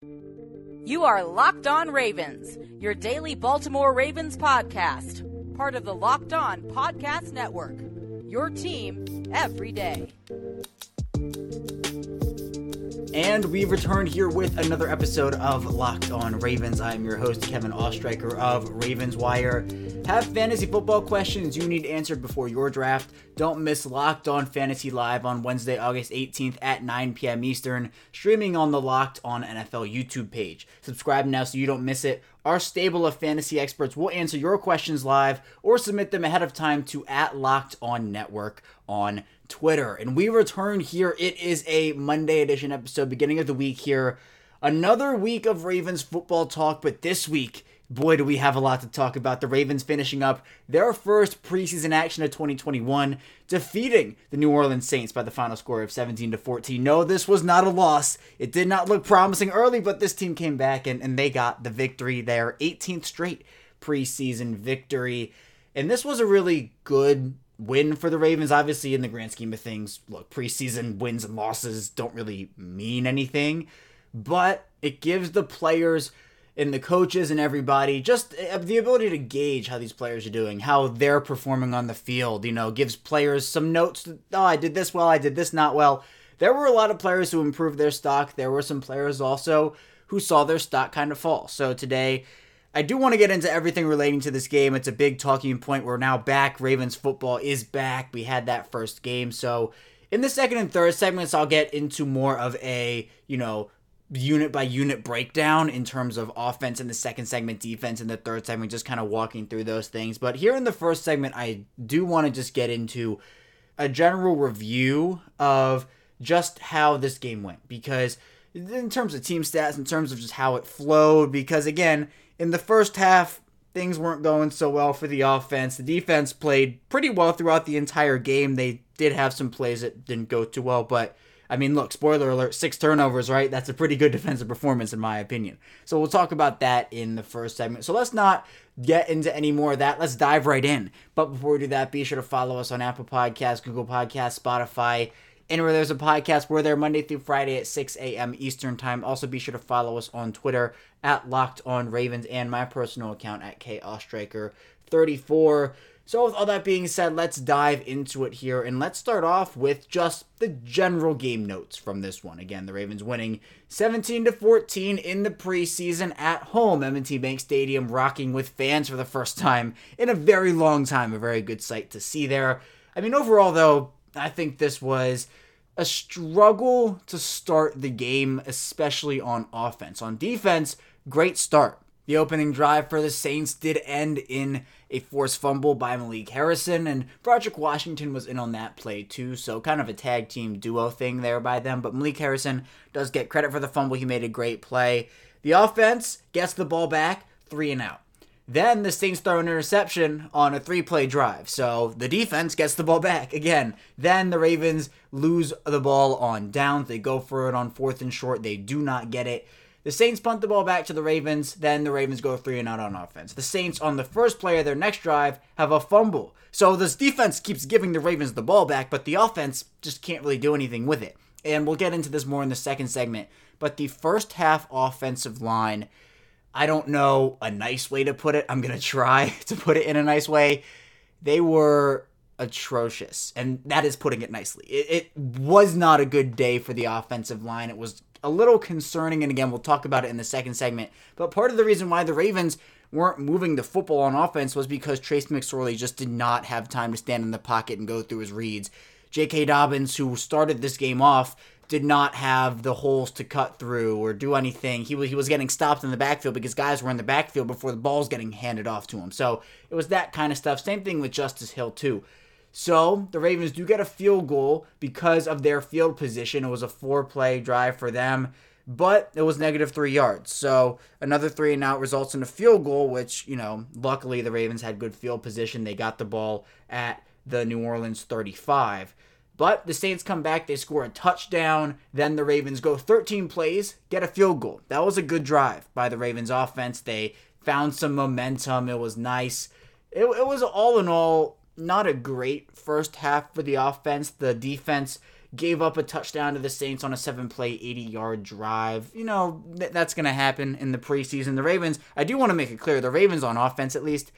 You are Locked On Ravens, your daily Baltimore Ravens podcast, part of the Locked On Podcast Network. Your team every day. And we've returned here with another episode of Locked On Ravens. I'm your host, Kevin Oestreicher of Ravens Wire. Have fantasy football questions you need answered before your draft? Don't miss Locked On Fantasy Live on Wednesday, August 18th at 9 p.m. Eastern, streaming on the Locked On NFL YouTube page. Subscribe now so you don't miss it. Our stable of fantasy experts will answer your questions live or submit them ahead of time to at Locked On Network on Twitter. And we return here. It is a Monday edition episode, beginning of the week here. Another week of Ravens football talk, but this week boy, do we have a lot to talk about. The Ravens finishing up their first preseason action of 2021, defeating the New Orleans Saints by the final score of 17 to 14. No, this was not a loss. It did not look promising early, but this team came back and, and they got the victory there. 18th straight preseason victory. And this was a really good win for the Ravens. Obviously, in the grand scheme of things, look, preseason wins and losses don't really mean anything, but it gives the players and the coaches and everybody just uh, the ability to gauge how these players are doing how they're performing on the field you know gives players some notes oh i did this well i did this not well there were a lot of players who improved their stock there were some players also who saw their stock kind of fall so today I do want to get into everything relating to this game. It's a big talking point. We're now back. Ravens football is back. We had that first game. So, in the second and third segments, I'll get into more of a, you know, unit by unit breakdown in terms of offense in the second segment, defense in the third segment, just kind of walking through those things. But here in the first segment, I do want to just get into a general review of just how this game went because in terms of team stats, in terms of just how it flowed, because again, in the first half, things weren't going so well for the offense. The defense played pretty well throughout the entire game. They did have some plays that didn't go too well, but I mean, look, spoiler alert, six turnovers, right? That's a pretty good defensive performance, in my opinion. So we'll talk about that in the first segment. So let's not get into any more of that. Let's dive right in. But before we do that, be sure to follow us on Apple Podcasts, Google Podcasts, Spotify, anywhere there's a podcast. We're there Monday through Friday at 6 a.m. Eastern Time. Also, be sure to follow us on Twitter at Locked On Ravens and my personal account at K 34 so, with all that being said, let's dive into it here and let's start off with just the general game notes from this one. Again, the Ravens winning 17 to 14 in the preseason at home, M&T Bank Stadium, rocking with fans for the first time in a very long time. A very good sight to see there. I mean, overall, though, I think this was a struggle to start the game, especially on offense. On defense, great start. The opening drive for the Saints did end in a forced fumble by Malik Harrison, and Broderick Washington was in on that play too, so kind of a tag team duo thing there by them. But Malik Harrison does get credit for the fumble. He made a great play. The offense gets the ball back, three and out. Then the Saints throw an interception on a three play drive. So the defense gets the ball back again. Then the Ravens lose the ball on downs. They go for it on fourth and short. They do not get it. The Saints punt the ball back to the Ravens, then the Ravens go three and out on offense. The Saints, on the first play of their next drive, have a fumble. So this defense keeps giving the Ravens the ball back, but the offense just can't really do anything with it. And we'll get into this more in the second segment. But the first half offensive line, I don't know a nice way to put it. I'm going to try to put it in a nice way. They were atrocious, and that is putting it nicely. It, it was not a good day for the offensive line. It was a little concerning, and again, we'll talk about it in the second segment. But part of the reason why the Ravens weren't moving the football on offense was because Trace McSorley just did not have time to stand in the pocket and go through his reads. J.K. Dobbins, who started this game off, did not have the holes to cut through or do anything. He was he was getting stopped in the backfield because guys were in the backfield before the ball's getting handed off to him. So it was that kind of stuff. Same thing with Justice Hill too. So the Ravens do get a field goal because of their field position. It was a four play drive for them, but it was negative three yards. So another three and out results in a field goal, which, you know, luckily the Ravens had good field position. They got the ball at the New Orleans 35. But the Saints come back, they score a touchdown. Then the Ravens go 13 plays, get a field goal. That was a good drive by the Ravens offense. They found some momentum. It was nice. It, it was all in all not a great first half for the offense. The defense gave up a touchdown to the Saints on a seven play, 80 yard drive. You know, th- that's going to happen in the preseason. The Ravens, I do want to make it clear, the Ravens on offense at least,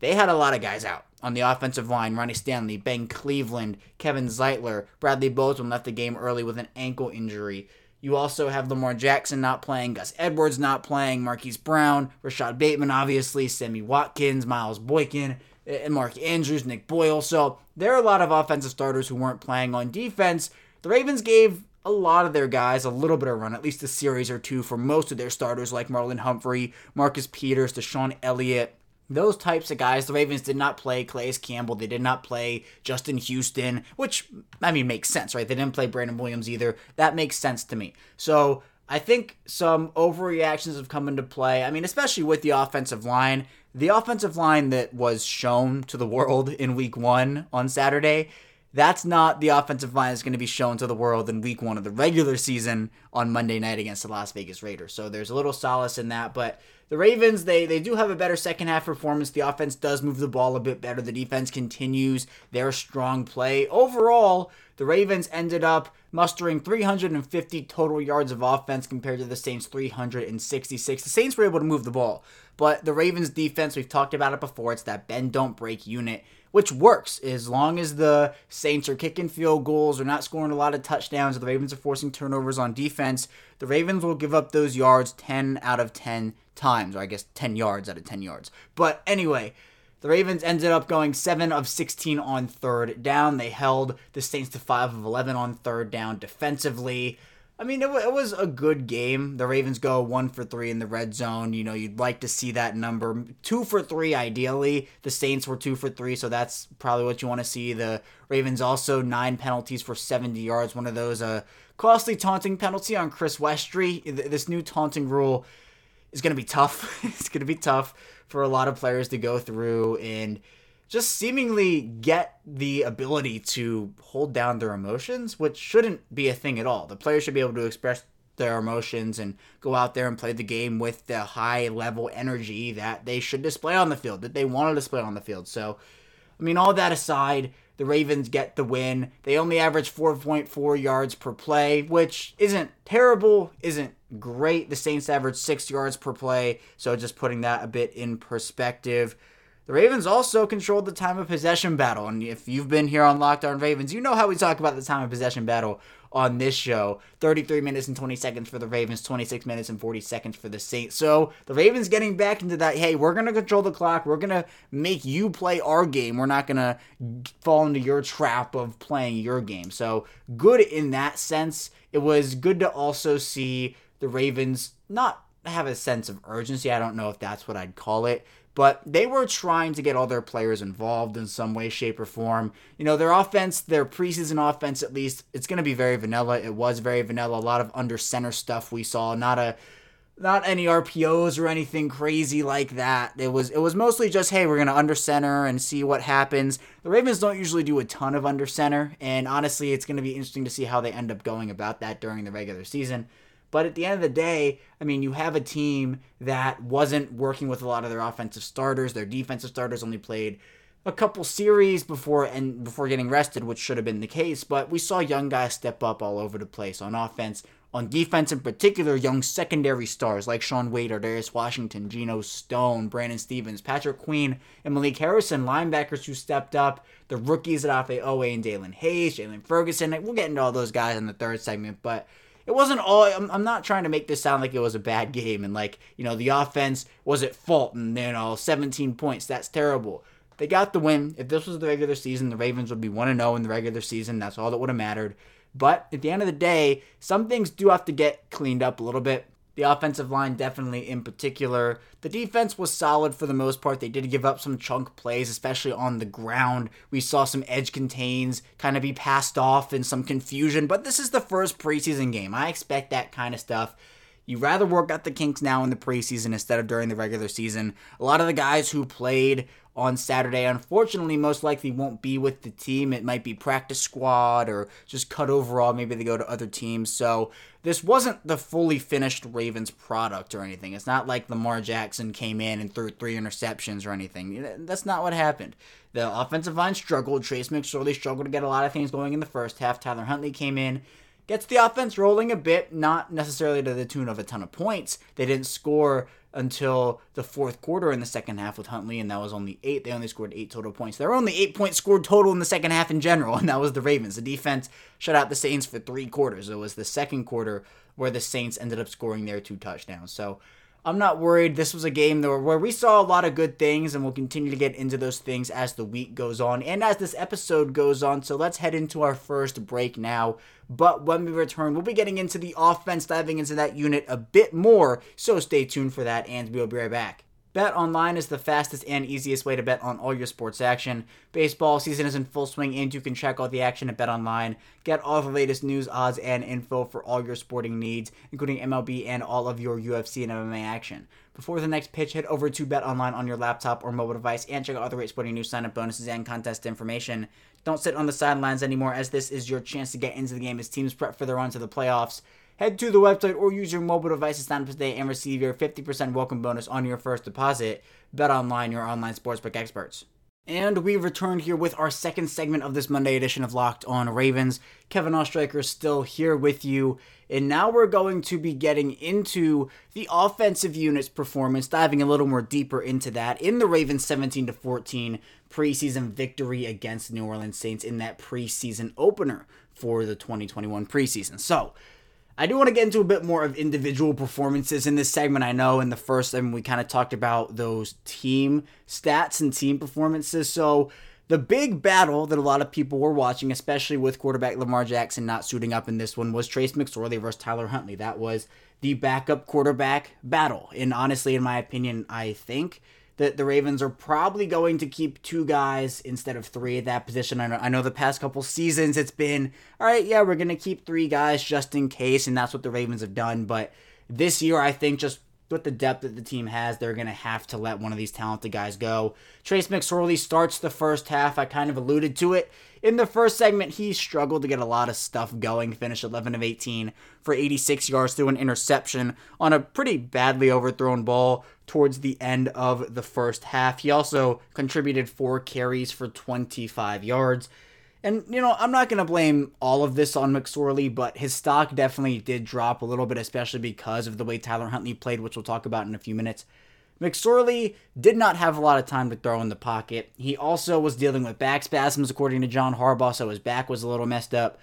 they had a lot of guys out on the offensive line. Ronnie Stanley, Ben Cleveland, Kevin Zeitler, Bradley Bozeman left the game early with an ankle injury. You also have Lamar Jackson not playing, Gus Edwards not playing, Marquise Brown, Rashod Bateman, obviously, Sammy Watkins, Miles Boykin, and Mark Andrews, Nick Boyle. So there are a lot of offensive starters who weren't playing on defense. The Ravens gave a lot of their guys a little bit of run, at least a series or two for most of their starters, like Marlon Humphrey, Marcus Peters, DeShon Elliott, those types of guys, the Ravens did not play Calais Campbell. They did not play Justin Houston, which, I mean, makes sense, right? They didn't play Brandon Williams either. That makes sense to me. So I think some overreactions have come into play. I mean, especially with the offensive line. The offensive line that was shown to the world in week one on Saturday, that's not the offensive line that's going to be shown to the world in week one of the regular season on Monday night against the Las Vegas Raiders. So there's a little solace in that. But the Ravens, they they do have a better second half performance. The offense does move the ball a bit better. The defense continues their strong play. Overall, the Ravens ended up mustering 350 total yards of offense compared to the Saints 366. The Saints were able to move the ball, but the Ravens defense, we've talked about it before, it's that bend don't break unit which works as long as the Saints are kicking field goals or not scoring a lot of touchdowns, or the Ravens are forcing turnovers on defense. The Ravens will give up those yards 10 out of 10 times, or I guess 10 yards out of 10 yards. But anyway, the Ravens ended up going 7 of 16 on third down. They held the Saints to 5 of 11 on third down defensively. I mean, it, w- it was a good game. The Ravens go one for three in the red zone. You know, you'd like to see that number. Two for three, ideally. The Saints were two for three, so that's probably what you want to see. The Ravens also nine penalties for 70 yards. One of those, a uh, costly taunting penalty on Chris Westry. This new taunting rule is going to be tough. it's going to be tough for a lot of players to go through and just seemingly get the ability to hold down their emotions, which shouldn't be a thing at all. The players should be able to express their emotions and go out there and play the game with the high level energy that they should display on the field, that they want to display on the field. So, I mean, all that aside, the Ravens get the win. They only average 4.4 yards per play, which isn't terrible, isn't great. The Saints average 6 yards per play, so just putting that a bit in perspective. The Ravens also controlled the time of possession battle. And if you've been here on Locked On Ravens, you know how we talk about the time of possession battle on this show 33 minutes and 20 seconds for the Ravens, 26 minutes and 40 seconds for the Saints. So the Ravens getting back into that, hey, we're going to control the clock. We're going to make you play our game. We're not going to fall into your trap of playing your game. So good in that sense. It was good to also see the Ravens not have a sense of urgency. I don't know if that's what I'd call it but they were trying to get all their players involved in some way, shape, or form. You know, their offense, their preseason offense at least, it's going to be very vanilla. It was very vanilla. A lot of under center stuff we saw, not a not any RPOs or anything crazy like that. It was it was mostly just hey, we're gonna under center and see what happens. The Ravens don't usually do a ton of under center, and honestly, it's gonna be interesting to see how they end up going about that during the regular season. But at the end of the day, I mean, you have a team that wasn't working with a lot of their offensive starters. Their defensive starters only played a couple series before and before getting rested, which should have been the case. But we saw young guys step up all over the place on offense. On defense, in particular, young secondary stars like Shaun Wade, Darius Washington, Geno Stone, Brandon Stephens, Patrick Queen, and Malik Harrison, linebackers who stepped up. The rookies Odafe Oweh and Daelin Hayes, Jaylon Ferguson. We'll get into all those guys in the third segment, but it wasn't all. I'm, I'm not trying to make this sound like it was a bad game and like you know the offense was at fault and you know 17 points. That's terrible. They got the win. If this was the regular season, the Ravens would be 1 0 in the regular season. That's all that would have mattered. But at the end of the day, some things do have to get cleaned up a little bit. The offensive line, definitely in particular. The defense was solid for the most part. They did give up some chunk plays, especially on the ground. We saw some edge contains kind of be passed off and some confusion, but this is the first preseason game. I expect that kind of stuff You'd rather work out the kinks now in the preseason instead of during the regular season. A lot of the guys who played on Saturday, unfortunately, most likely won't be with the team. It might be practice squad or just cut overall. Maybe they go to other teams. So this wasn't the fully finished Ravens product or anything. It's not like Lamar Jackson came in and threw three interceptions or anything. That's not what happened. The offensive line struggled. Trace McSorley struggled to get a lot of things going in the first half. Tyler Huntley came in gets the offense rolling a bit, not necessarily to the tune of a ton of points. They didn't score until the fourth quarter in the second half with Huntley, and that was only eight. They only scored eight total points. There were only eight points scored total in the second half in general, and that was the Ravens. The defense shut out the Saints for three quarters. It was the second quarter where the Saints ended up scoring their two touchdowns. So I'm not worried. This was a game where we saw a lot of good things, and we'll continue to get into those things as the week goes on and as this episode goes on. So let's head into our first break now. But when we return, we'll be getting into the offense, diving into that unit a bit more. So stay tuned for that, and we'll be right back. Bet online is the fastest and easiest way to bet on all your sports action. Baseball season is in full swing and you can check all the action at Bet Online. Get all the latest news, odds, and info for all your sporting needs, including MLB and all of your UFC and MMA action. Before the next pitch, head over to Bet Online on your laptop or mobile device and check out all the great sporting news, sign up bonuses, and contest information. Don't sit on the sidelines anymore as this is your chance to get into the game as teams prep for their run to the playoffs. Head to the website or use your mobile device to sign up today and receive your 50% welcome bonus on your first deposit. Bet online, your online sportsbook experts. And we returned here with our second segment of this Monday edition of Locked On Ravens. Kevin Oestreicher still here with you. And now we're going to be getting into the offensive unit's performance, diving a little more deeper into that in the Ravens 17 to 14 preseason victory against New Orleans Saints in that preseason opener for the 2021 preseason. So, I do want to get into a bit more of individual performances in this segment. I know in the first segment we kind of talked about those team stats and team performances. So the big battle that a lot of people were watching, especially with quarterback Lamar Jackson not suiting up in this one, was Trace McSorley versus Tyler Huntley. That was the backup quarterback battle. And honestly, in my opinion, I think that the Ravens are probably going to keep two guys instead of three at that position. I know, I know the past couple seasons it's been, all right, yeah, we're going to keep three guys just in case, and that's what the Ravens have done. But this year, I think just with the depth that the team has, they're going to have to let one of these talented guys go. Trace McSorley starts the first half. I kind of alluded to it. In the first segment, he struggled to get a lot of stuff going, finished 11 of 18 for 86 yards through an interception on a pretty badly overthrown ball towards the end of the first half. He also contributed four carries for 25 yards. And, you know, I'm not going to blame all of this on McSorley, but his stock definitely did drop a little bit, especially because of the way Tyler Huntley played, which we'll talk about in a few minutes. McSorley did not have a lot of time to throw in the pocket. He also was dealing with back spasms, according to John Harbaugh, so his back was a little messed up.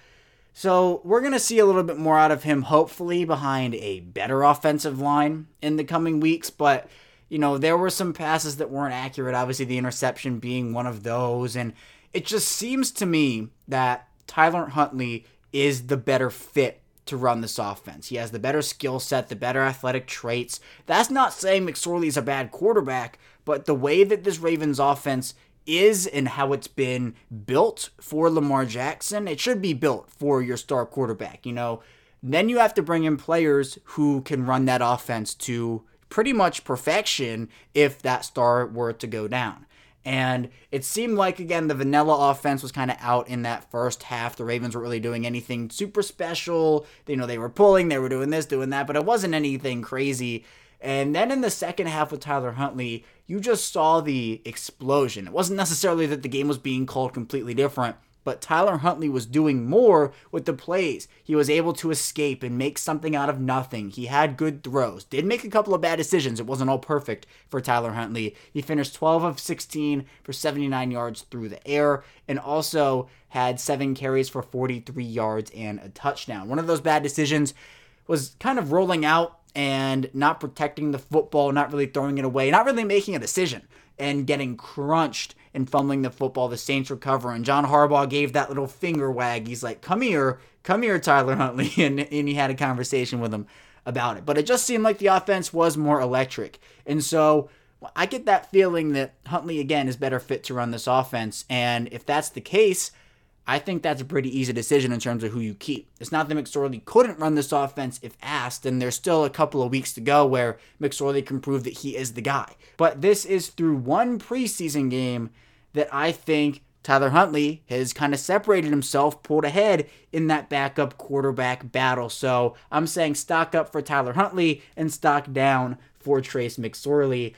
So we're going to see a little bit more out of him, hopefully, behind a better offensive line in the coming weeks. But, you know, there were some passes that weren't accurate, obviously, the interception being one of those. And it just seems to me that Tyler Huntley is the better fit to run this offense. He has the better skill set, the better athletic traits. That's not saying McSorley's a bad quarterback, but the way that this Ravens offense is and how it's been built for Lamar Jackson, it should be built for your star quarterback, you know. Then you have to bring in players who can run that offense to pretty much perfection if that star were to go down. And it seemed like, again, the vanilla offense was kind of out in that first half. The Ravens weren't really doing anything super special. You know, they were pulling, they were doing this, doing that, but it wasn't anything crazy. And then in the second half with Tyler Huntley, you just saw the explosion. It wasn't necessarily that the game was being called completely different, but Tyler Huntley was doing more with the plays. He was able to escape and make something out of nothing. He had good throws. Did make a couple of bad decisions. It wasn't all perfect for Tyler Huntley. He finished 12 of 16 for 79 yards through the air and also had seven carries for 43 yards and a touchdown. One of those bad decisions was kind of rolling out and not protecting the football, not really throwing it away, not really making a decision and getting crunched and fumbling the football. The Saints recover, and John Harbaugh gave that little finger wag. He's like, "Come here, come here, Tyler Huntley," and and he had a conversation with him about it. But it just seemed like the offense was more electric, and so I get that feeling that Huntley again is better fit to run this offense. And if that's the case, I think that's a pretty easy decision in terms of who you keep. It's not that McSorley couldn't run this offense if asked, and there's still a couple of weeks to go where McSorley can prove that he is the guy. But this is through one preseason game that I think Tyler Huntley has kind of separated himself, pulled ahead in that backup quarterback battle. So I'm saying stock up for Tyler Huntley and stock down for Trace McSorley.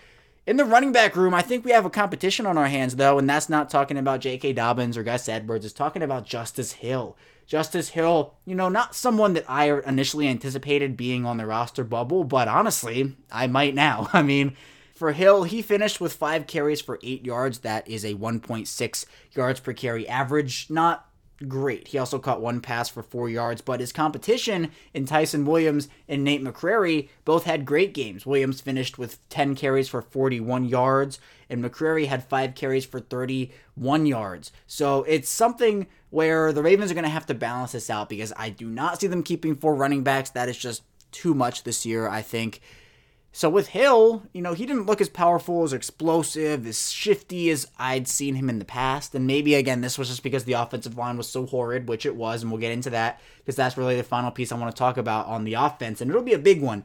In the running back room, I think we have a competition on our hands, though, and that's not talking about J.K. Dobbins or Gus Edwards. It's talking about Justice Hill. Justice Hill, you know, not someone that I initially anticipated being on the roster bubble, but honestly, I might now. I mean, for Hill, he finished with five carries for eight yards. That is a 1.6 yards per carry average. Not great. He also caught one pass for four yards, but his competition in Ty'Son Williams and Nate McCrary both had great games. Williams finished with 10 carries for 41 yards, and McCrary had five carries for 31 yards. So it's something where the Ravens are going to have to balance this out because I do not see them keeping four running backs. That is just too much this year, I think. So with Hill, you know, he didn't look as powerful, as explosive, as shifty as I'd seen him in the past. And maybe again, this was just because the offensive line was so horrid, which it was, and we'll get into that because that's really the final piece I want to talk about on the offense, and it'll be a big one.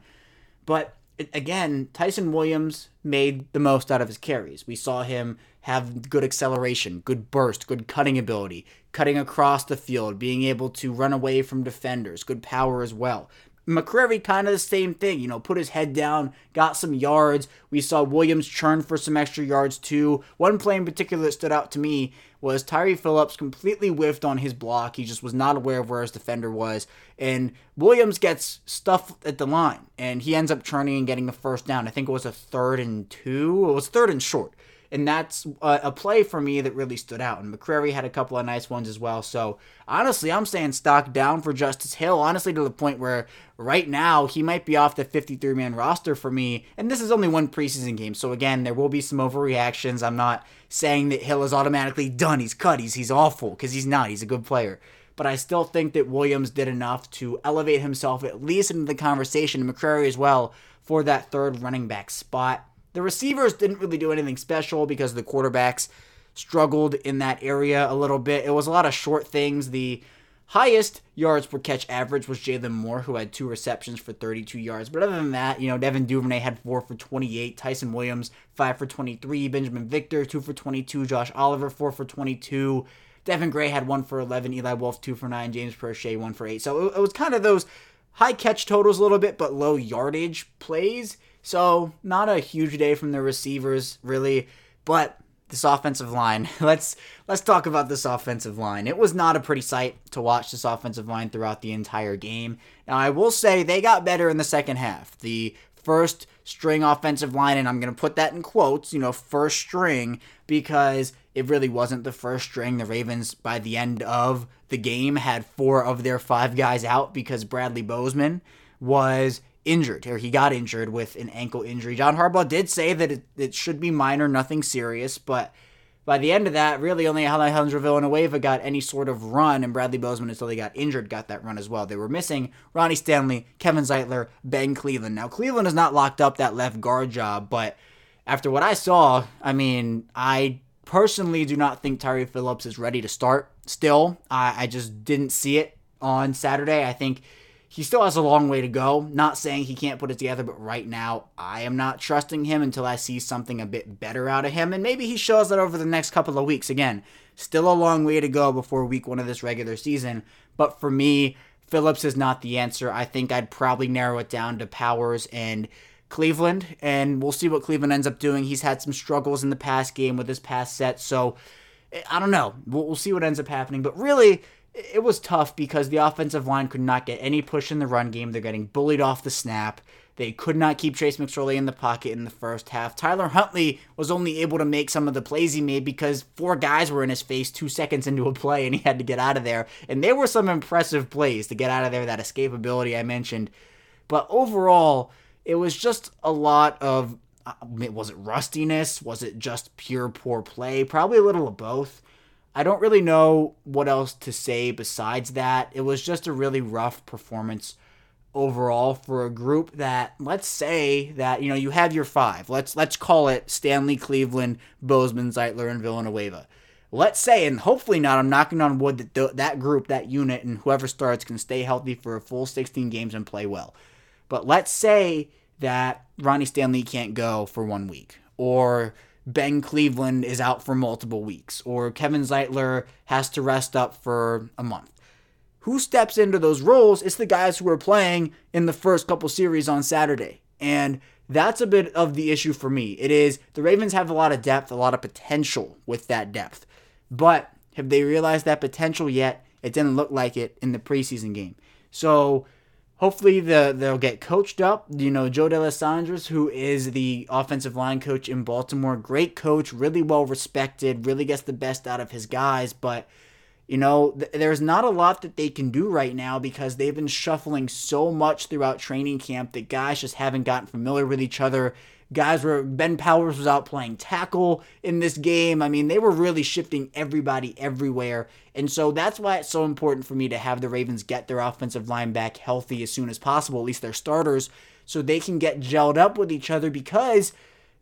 But again, Ty'Son Williams made the most out of his carries. We saw him have good acceleration, good burst, good cutting ability, cutting across the field, being able to run away from defenders, good power as well. McCrary kind of the same thing, you know, put his head down, got some yards. We saw Williams churn for some extra yards too. One play in particular that stood out to me was Tyre Phillips completely whiffed on his block. He just was not aware of where his defender was. And Williams gets stuffed at the line and he ends up churning and getting a first down. I think it was a third and two. It was third and short and that's a, a, play for me that really stood out. And McCrary had a couple of nice ones as well. So honestly, I'm saying stock down for Justice Hill. Honestly, to the point where right now he might be off the 53 man roster for me. And this is only one preseason game, so again, there will be some overreactions. I'm not saying that Hill is automatically done. He's cut. He's he's awful because he's not. He's a good player. But I still think that Williams did enough to elevate himself at least into the conversation, McCrary as well, for that third running back spot. The receivers didn't really do anything special because the quarterbacks struggled in that area a little bit. It was a lot of short things. The highest yards per catch average was Jaylon Moore, who had two receptions for 32 yards. But other than that, you know, Devin Duvernay had four for 28, Ty'Son Williams, five for 23, Benjamin Victor, two for 22, Josh Oliver, four for 22. Devin Gray had one for 11, Eli Wolf, two for nine, James Proche, one for eight. So it, it was kind of those high catch totals a little bit, but low yardage plays. So, not a huge day from the receivers, really, but this offensive line. Let's let's talk about this offensive line. It was not a pretty sight to watch this offensive line throughout the entire game. Now, I will say they got better in the second half. The first string offensive line, and I'm going to put that in quotes, you know, first string, because it really wasn't the first string. The Ravens, by the end of the game, had four of their five guys out because Bradley Bozeman was injured, or he got injured with an ankle injury. John Harbaugh did say that it, it should be minor, nothing serious, but by the end of that, really only Alejandro Villanueva got any sort of run, and Bradley Bozeman, until he got injured, got that run as well. They were missing Ronnie Stanley, Kevin Zeitler, Ben Cleveland. Now, Cleveland has not locked up that left guard job, but after what I saw, I mean, I personally do not think Tyre Phillips is ready to start still. I, I just didn't see it on Saturday. I think he still has a long way to go. Not saying he can't put it together, but right now I am not trusting him until I see something a bit better out of him. And maybe he shows that over the next couple of weeks. Again, still a long way to go before week one of this regular season. But for me, Phillips is not the answer. I think I'd probably narrow it down to Powers and Cleveland, and we'll see what Cleveland ends up doing. He's had some struggles in the past game with his past set, so eh, I don't know. We'll, we'll see what ends up happening. But really, it was tough because the offensive line could not get any push in the run game. They're getting bullied off the snap. They could not keep Trace McSorley in the pocket in the first half. Tyler Huntley was only able to make some of the plays he made because four guys were in his face two seconds into a play and he had to get out of there. And there were some impressive plays to get out of there, that escapability I mentioned. But overall, it was just a lot of uh, was it rustiness? Was it just pure poor play? Probably a little of both. I don't really know what else to say besides that. It was just a really rough performance overall for a group that let's say that you know you have your five. Let's let's call it Stanley, Cleveland, Bozeman, Zeitler, and Villanueva. let's say, and hopefully not, I'm knocking on wood that th- that group, that unit, and whoever starts can stay healthy for a full 16 games and play well. But let's say that Ronnie Stanley can't go for one week, or Ben Cleveland is out for multiple weeks, or Kevin Zeitler has to rest up for a month. Who steps into those roles? It's the guys who are playing in the first couple series on Saturday. And that's a bit of the issue for me. It is the Ravens have a lot of depth, a lot of potential with that depth. But have they realized that potential yet? It didn't look like it in the preseason game. So hopefully the, they'll get coached up. You know, Joe D'Alessandris, who is the offensive line coach in Baltimore, great coach, really well respected, really gets the best out of his guys. But, you know, th- there's not a lot that they can do right now because they've been shuffling so much throughout training camp that guys just haven't gotten familiar with each other guys were Ben Powers was out playing tackle in this game. I mean, they were really shifting everybody everywhere. And so that's why it's so important for me to have the Ravens get their offensive line back healthy as soon as possible, at least their starters, so they can get gelled up with each other because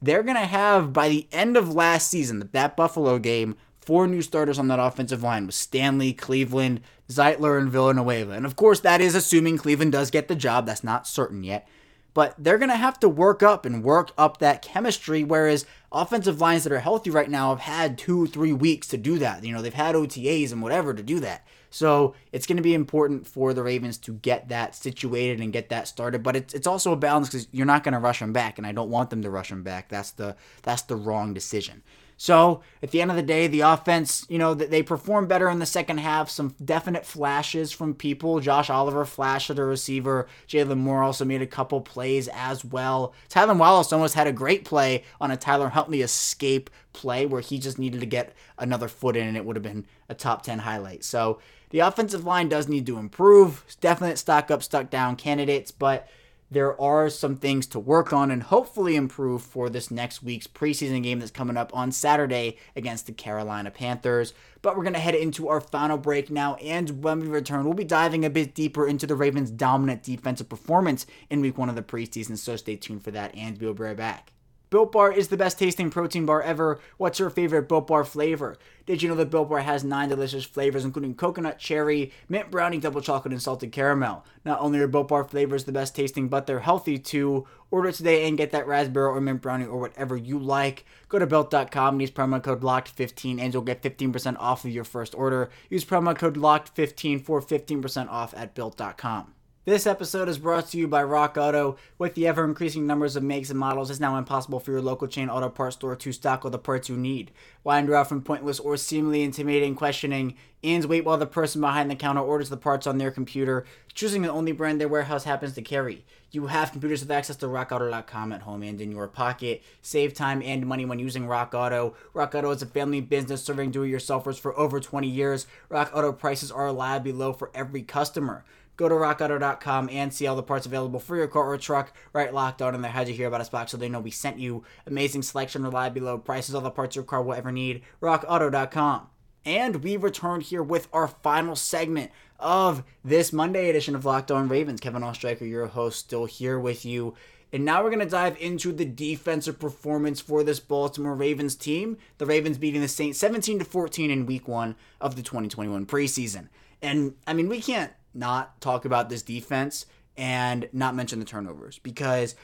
they're going to have by the end of last season, that Buffalo game, four new starters on that offensive line with Stanley, Cleveland, Zeitler, and Villanueva. And of course, that is assuming Cleveland does get the job. That's not certain yet but they're going to have to work up and work up that chemistry. Whereas offensive lines that are healthy right now have had two, three weeks to do that. You know, they've had OTAs and whatever to do that. So it's going to be important for the Ravens to get that situated and get that started. But it's, it's also a balance because you're not going to rush them back, and I don't want them to rush them back. That's the that's the wrong decision. So at the end of the day, the offense, you know, they performed better in the second half. Some definite flashes from people. Josh Oliver flashed at the receiver. Jaylon Moore also made a couple plays as well. Tylan Wallace almost had a great play on a Tyler Huntley escape play where he just needed to get another foot in and it would have been a top 10 highlight. So the offensive line does need to improve. Definite stock up, stuck down candidates, but there are some things to work on and hopefully improve for this next week's preseason game that's coming up on Saturday against the Carolina Panthers. But we're going to head into our final break now, and when we return, we'll be diving a bit deeper into the Ravens' dominant defensive performance in week one of the preseason, so stay tuned for that, and we'll be right back. Built Bar is the best tasting protein bar ever. What's your favorite Built Bar flavor? Did you know that Built Bar has nine delicious flavors, including coconut, cherry, mint brownie, double chocolate, and salted caramel? Not only are Built Bar flavors the best tasting, but they're healthy too. Order today and get that raspberry or mint brownie or whatever you like. Go to built.com and use promo code LOCKED15 and you'll get 15% off of your first order. Use promo code LOCKED15 for 15% off at built.com. This episode is brought to you by Rock Auto. With the ever increasing numbers of makes and models, it's now impossible for your local chain auto parts store to stock all the parts you need. Wander out from pointless or seemingly intimidating questioning and wait while the person behind the counter orders the parts on their computer, choosing the only brand their warehouse happens to carry. You have computers with access to rockauto.com at home and in your pocket. Save time and money when using Rock Auto. Rock Auto is a family business serving do it yourselfers for over 20 years. Rock Auto prices are reliably low for every customer. Go to rockauto.com and see all the parts available for your car or truck right locked on in there. How'd you hear about us box so they know we sent you? Amazing selection, reliably low prices, all the parts your car will ever need. rockauto.com. And we return here with our final segment of this Monday edition of Locked On Ravens. Kevin Oestreicher, your host, still here with you. And now we're going to dive into the defensive performance for this Baltimore Ravens team. The Ravens beating the Saints 17 to 14 in week 1 of the 2021 preseason. And I mean, we can't not talk about this defense and not mention the turnovers because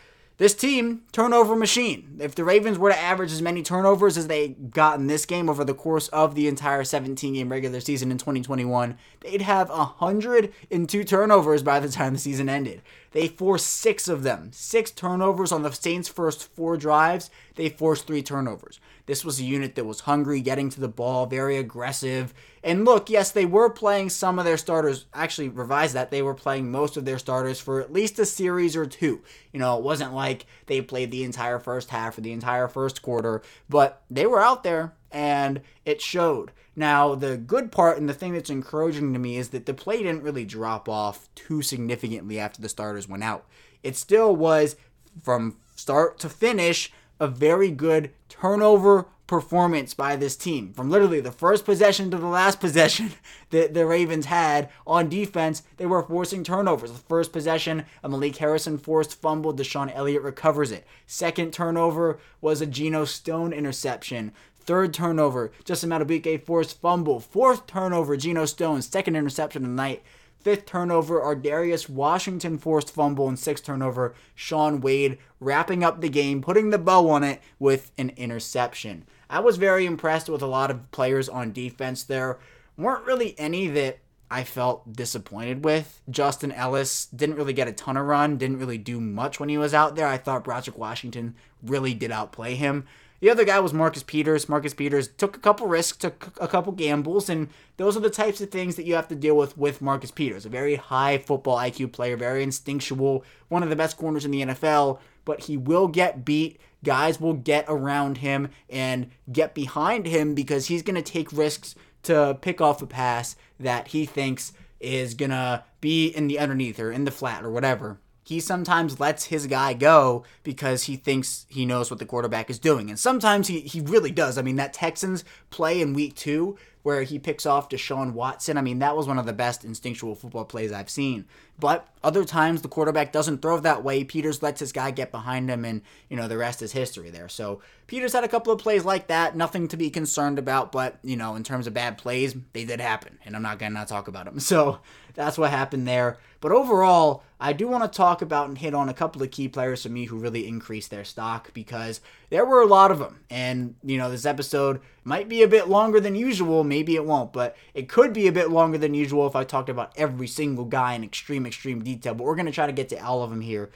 this team turnover machine. If the Ravens were to average as many turnovers as they got in this game over the course of the entire 17 game regular season in 2021, they'd have 102 turnovers by the time the season ended. They forced six of them. Six turnovers on the Saints' first four drives. They forced three turnovers. This was a unit that was hungry, getting to the ball, very aggressive. And look, yes, they were playing some of their starters. Actually, revise that. They were playing most of their starters for at least a series or two. You know, it wasn't like they played the entire first half or the entire first quarter, but they were out there and it showed. Now, the good part and the thing that's encouraging to me is that the play didn't really drop off too significantly after the starters went out. It still was, from start to finish, a very good turnover performance by this team. From literally the first possession to the last possession that the Ravens had on defense, they were forcing turnovers. The first possession, a Malik Harrison forced fumble, DeShon Elliott recovers it. Second turnover was a Geno Stone interception. Third turnover, Justin Madubuike forced fumble. Fourth turnover, Geno Stone, second interception of the night. Fifth turnover, Ar'Darius Washington forced fumble, and sixth turnover, Shaun Wade wrapping up the game, putting the bow on it with an interception. I was very impressed with a lot of players on defense there. Weren't really any that I felt disappointed with. Justin Ellis didn't really get a ton of run, didn't really do much when he was out there. I thought Broderick Washington really did outplay him. The other guy was Marcus Peters. Marcus Peters took a couple risks, took a couple gambles, and those are the types of things that you have to deal with with Marcus Peters. A very high football IQ player, very instinctual, one of the best corners in the NFL, but he will get beat. Guys will get around him and get behind him because he's going to take risks to pick off a pass that he thinks is going to be in the underneath or in the flat or whatever he sometimes lets his guy go because he thinks he knows what the quarterback is doing. And sometimes he, he really does. I mean, that Texans play in week two where he picks off Deshaun Watson, I mean, that was one of the best instinctual football plays I've seen. But other times the quarterback doesn't throw that way. Peters lets his guy get behind him, and, you know, the rest is history there. So Peters had a couple of plays like that. Nothing to be concerned about, but, you know, in terms of bad plays, they did happen. And I'm not going to not talk about them. So that's what happened there. But overall, I do want to talk about and hit on a couple of key players for me who really increased their stock because there were a lot of them. And, you know, this episode might be a bit longer than usual. Maybe it won't, but it could be a bit longer than usual if I talked about every single guy in extreme, extreme detail. But we're going to try to get to all of them here.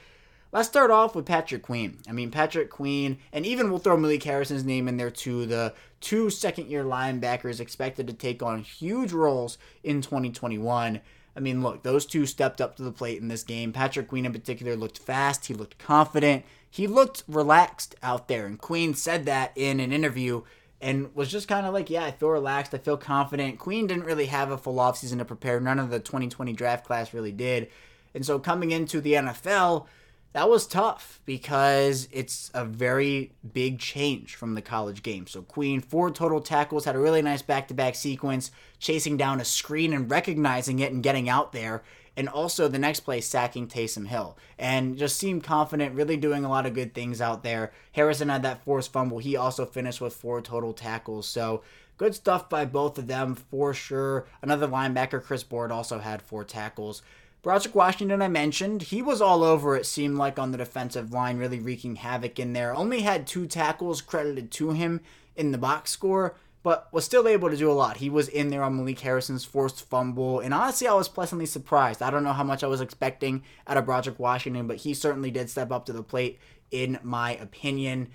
Let's start off with Patrick Queen. I mean, Patrick Queen, and even we'll throw Malik Harrison's name in there too. The two second year linebackers expected to take on huge roles in 2021. I mean, look, those two stepped up to the plate in this game. Patrick Queen, in particular, looked fast. He looked confident. He looked relaxed out there. And Queen said that in an interview and was just kind of like, yeah, I feel relaxed. I feel confident. Queen didn't really have a full offseason to prepare. None of the 2020 draft class really did. And so coming into the NFL, that was tough because it's a very big change from the college game. So Queen, four total tackles, had a really nice back-to-back sequence, chasing down a screen and recognizing it and getting out there. And also the next play, sacking Taysom Hill. And just seemed confident, really doing a lot of good things out there. Harrison had that forced fumble. He also finished with four total tackles. So good stuff by both of them for sure. Another linebacker, Chris Board, also had four tackles. Broderick Washington, I mentioned, he was all over, it seemed like, on the defensive line, really wreaking havoc in there. Only had two tackles credited to him in the box score, but was still able to do a lot. He was in there on Malik Harrison's forced fumble, and honestly, I was pleasantly surprised. I don't know how much I was expecting out of Broderick Washington, but he certainly did step up to the plate, in my opinion.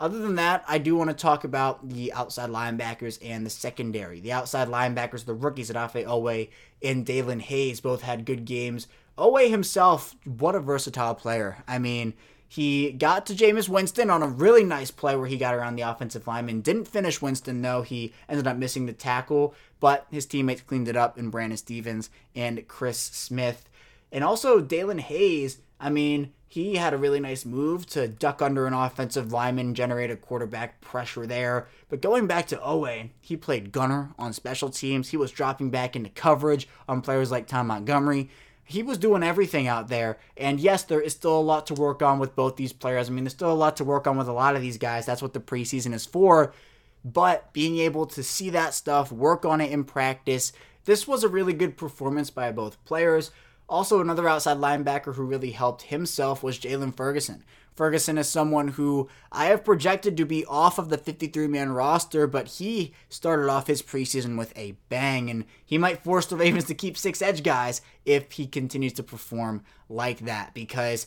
Other than that, I do want to talk about the outside linebackers and the secondary. The outside linebackers, the rookies Odafe Oweh and Daelin Hayes both had good games. Oweh himself, what a versatile player. I mean, he got to Jameis Winston on a really nice play where he got around the offensive lineman. Didn't finish Winston, though. He ended up missing the tackle, but his teammates cleaned it up in Brandon Stephens and Chris Smith. And also, Daelin Hayes, I mean, he had a really nice move to duck under an offensive lineman, generate a quarterback pressure there. But going back to Oweh, he played gunner on special teams. He was dropping back into coverage on players like Tom Montgomery. He was doing everything out there. And yes, there is still a lot to work on with both these players. I mean, there's still a lot to work on with a lot of these guys. That's what the preseason is for. But being able to see that stuff, work on it in practice, this was a really good performance by both players. Also, another outside linebacker who really helped himself was Jaylon Ferguson. Ferguson is someone who I have projected to be off of the 53 man roster, but he started off his preseason with a bang, and he might force the Ravens to keep six edge guys if he continues to perform like that because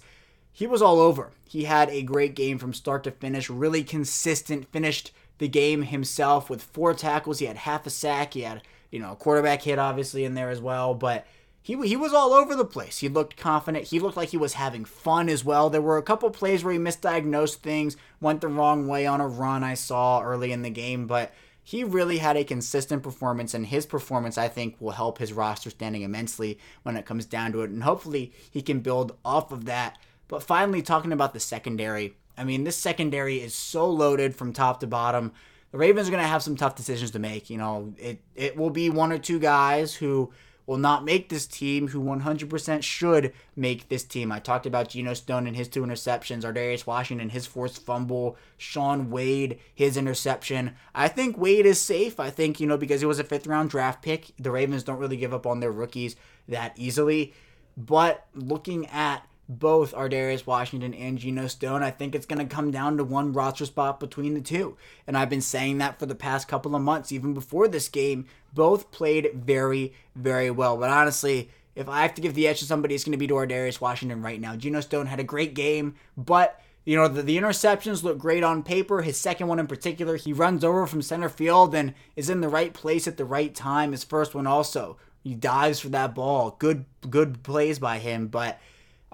he was all over. He had a great game from start to finish, really consistent, finished the game himself with four tackles. He had half a sack, he had, you know, a quarterback hit obviously in there as well, but he he was all over the place. He looked confident. He looked like he was having fun as well. There were a couple plays where he misdiagnosed things, went the wrong way on a run I saw early in the game, but he really had a consistent performance, and his performance, I think, will help his roster standing immensely when it comes down to it. And hopefully, he can build off of that. But finally, talking about the secondary, I mean, this secondary is so loaded from top to bottom. The Ravens are going to have some tough decisions to make. You know, it, it will be one or two guys who will not make this team, who 100% should make this team. I talked about Geno Stone and his two interceptions, Ar'Darius Washington, his forced fumble, Shaun Wade, his interception. I think Wade is safe. I think, you know, because he was a fifth round draft pick, the Ravens don't really give up on their rookies that easily. But looking at both Ar'Darius Washington and Geno Stone, I think it's going to come down to one roster spot between the two. And I've been saying that for the past couple of months, even before this game. Both played very, very well. But honestly, if I have to give the edge to somebody, it's going to be to Ar'Darius Washington right now. Geno Stone had a great game, but you know, the, the interceptions look great on paper. His second one in particular, he runs over from center field and is in the right place at the right time. His first one also, he dives for that ball. Good, good plays by him, but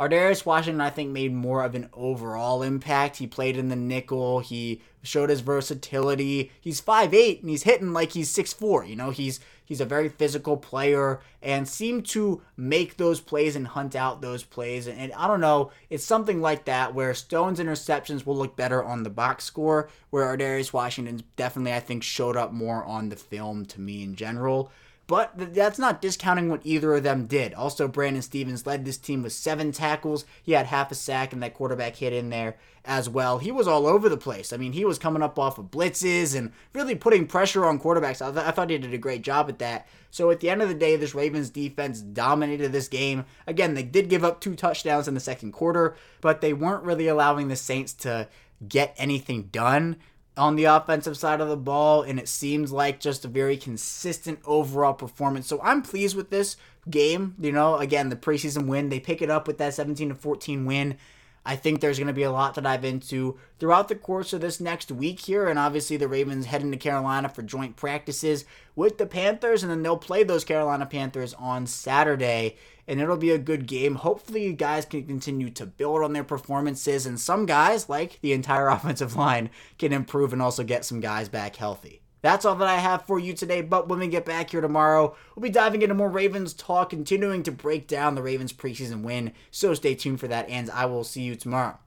Ar'Darius Washington, I think, made more of an overall impact. He played in the nickel. He showed his versatility. He's 5'8 and he's hitting like he's 6'4. You know, he's he's a very physical player and seemed to make those plays and hunt out those plays. And, and I don't know, it's something like that where Stone's interceptions will look better on the box score, where Ar'Darius Washington definitely, I think, showed up more on the film to me in general. But that's not discounting what either of them did. Also, Brandon Stephens led this team with seven tackles. He had half a sack and that quarterback hit in there as well. He was all over the place. I mean, he was coming up off of blitzes and really putting pressure on quarterbacks. I, th- I thought he did a great job at that. So at the end of the day, this Ravens defense dominated this game. Again, they did give up two touchdowns in the second quarter, but they weren't really allowing the Saints to get anything done on the offensive side of the ball, and it seems like just a very consistent overall performance. So I'm pleased with this game. You know, again, the preseason win, they pick it up with that 17 to 14 win. I think there's going to be a lot to dive into throughout the course of this next week here. And obviously, the Ravens heading to Carolina for joint practices with the Panthers, and then they'll play those Carolina Panthers on Saturday and it'll be a good game. Hopefully, you guys can continue to build on their performances, and some guys, like the entire offensive line, can improve and also get some guys back healthy. That's all that I have for you today, but when we get back here tomorrow, we'll be diving into more Ravens talk, continuing to break down the Ravens preseason win. So stay tuned for that, and I will see you tomorrow.